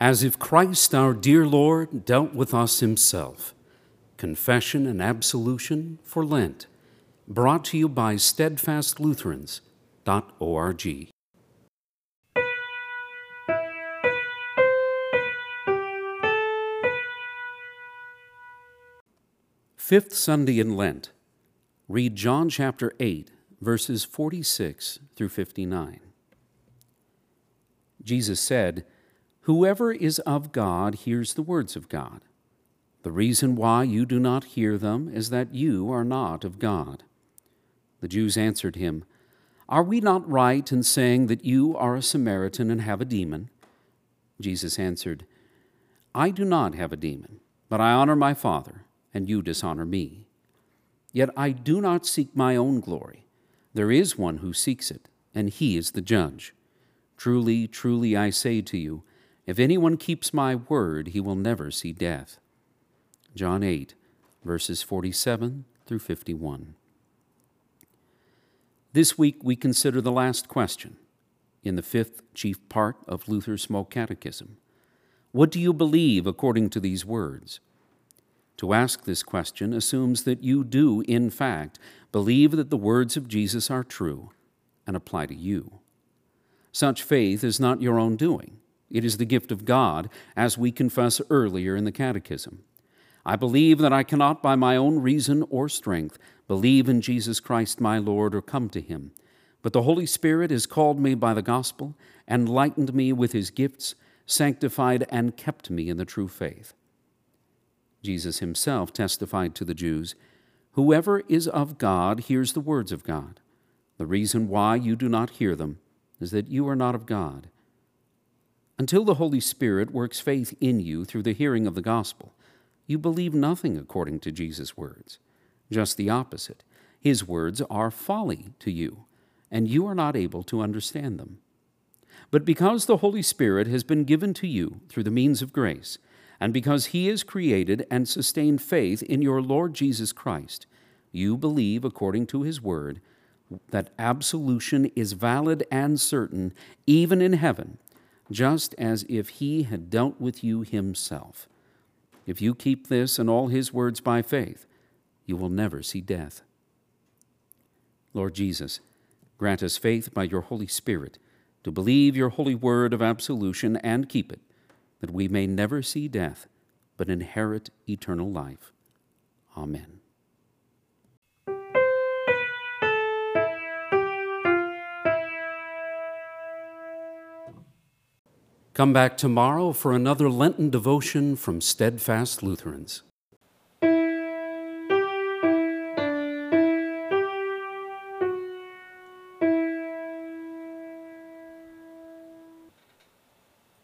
as if Christ our dear Lord dealt with us himself. Confession and Absolution for Lent, brought to you by steadfastlutherans.org. Fifth Sunday in Lent, read John chapter 8, verses 46 through 59. Jesus said, Whoever is of God hears the words of God. The reason why you do not hear them is that you are not of God. The Jews answered him, Are we not right in saying that you are a Samaritan and have a demon? Jesus answered, I do not have a demon, but I honor my Father, and you dishonor me. Yet I do not seek my own glory. There is one who seeks it, and he is the judge. Truly, truly, I say to you, if anyone keeps my word, he will never see death. John 8, verses 47 through 51. This week we consider the last question in the fifth chief part of Luther's Small Catechism. What do you believe according to these words? To ask this question assumes that you do, in fact, believe that the words of Jesus are true and apply to you. Such faith is not your own doing. It is the gift of God, as we confess earlier in the Catechism. I believe that I cannot, by my own reason or strength, believe in Jesus Christ my Lord or come to him. But the Holy Spirit has called me by the gospel, enlightened me with his gifts, sanctified and kept me in the true faith. Jesus himself testified to the Jews Whoever is of God hears the words of God. The reason why you do not hear them is that you are not of God. Until the Holy Spirit works faith in you through the hearing of the gospel, you believe nothing according to Jesus' words. Just the opposite. His words are folly to you, and you are not able to understand them. But because the Holy Spirit has been given to you through the means of grace, and because He has created and sustained faith in your Lord Jesus Christ, you believe according to His word that absolution is valid and certain, even in heaven just as if he had dealt with you himself. If you keep this and all his words by faith, you will never see death. Lord Jesus, grant us faith by your Holy Spirit to believe your holy word of absolution and keep it, that we may never see death, but inherit eternal life. Amen. Come back tomorrow for another Lenten devotion from Steadfast Lutherans.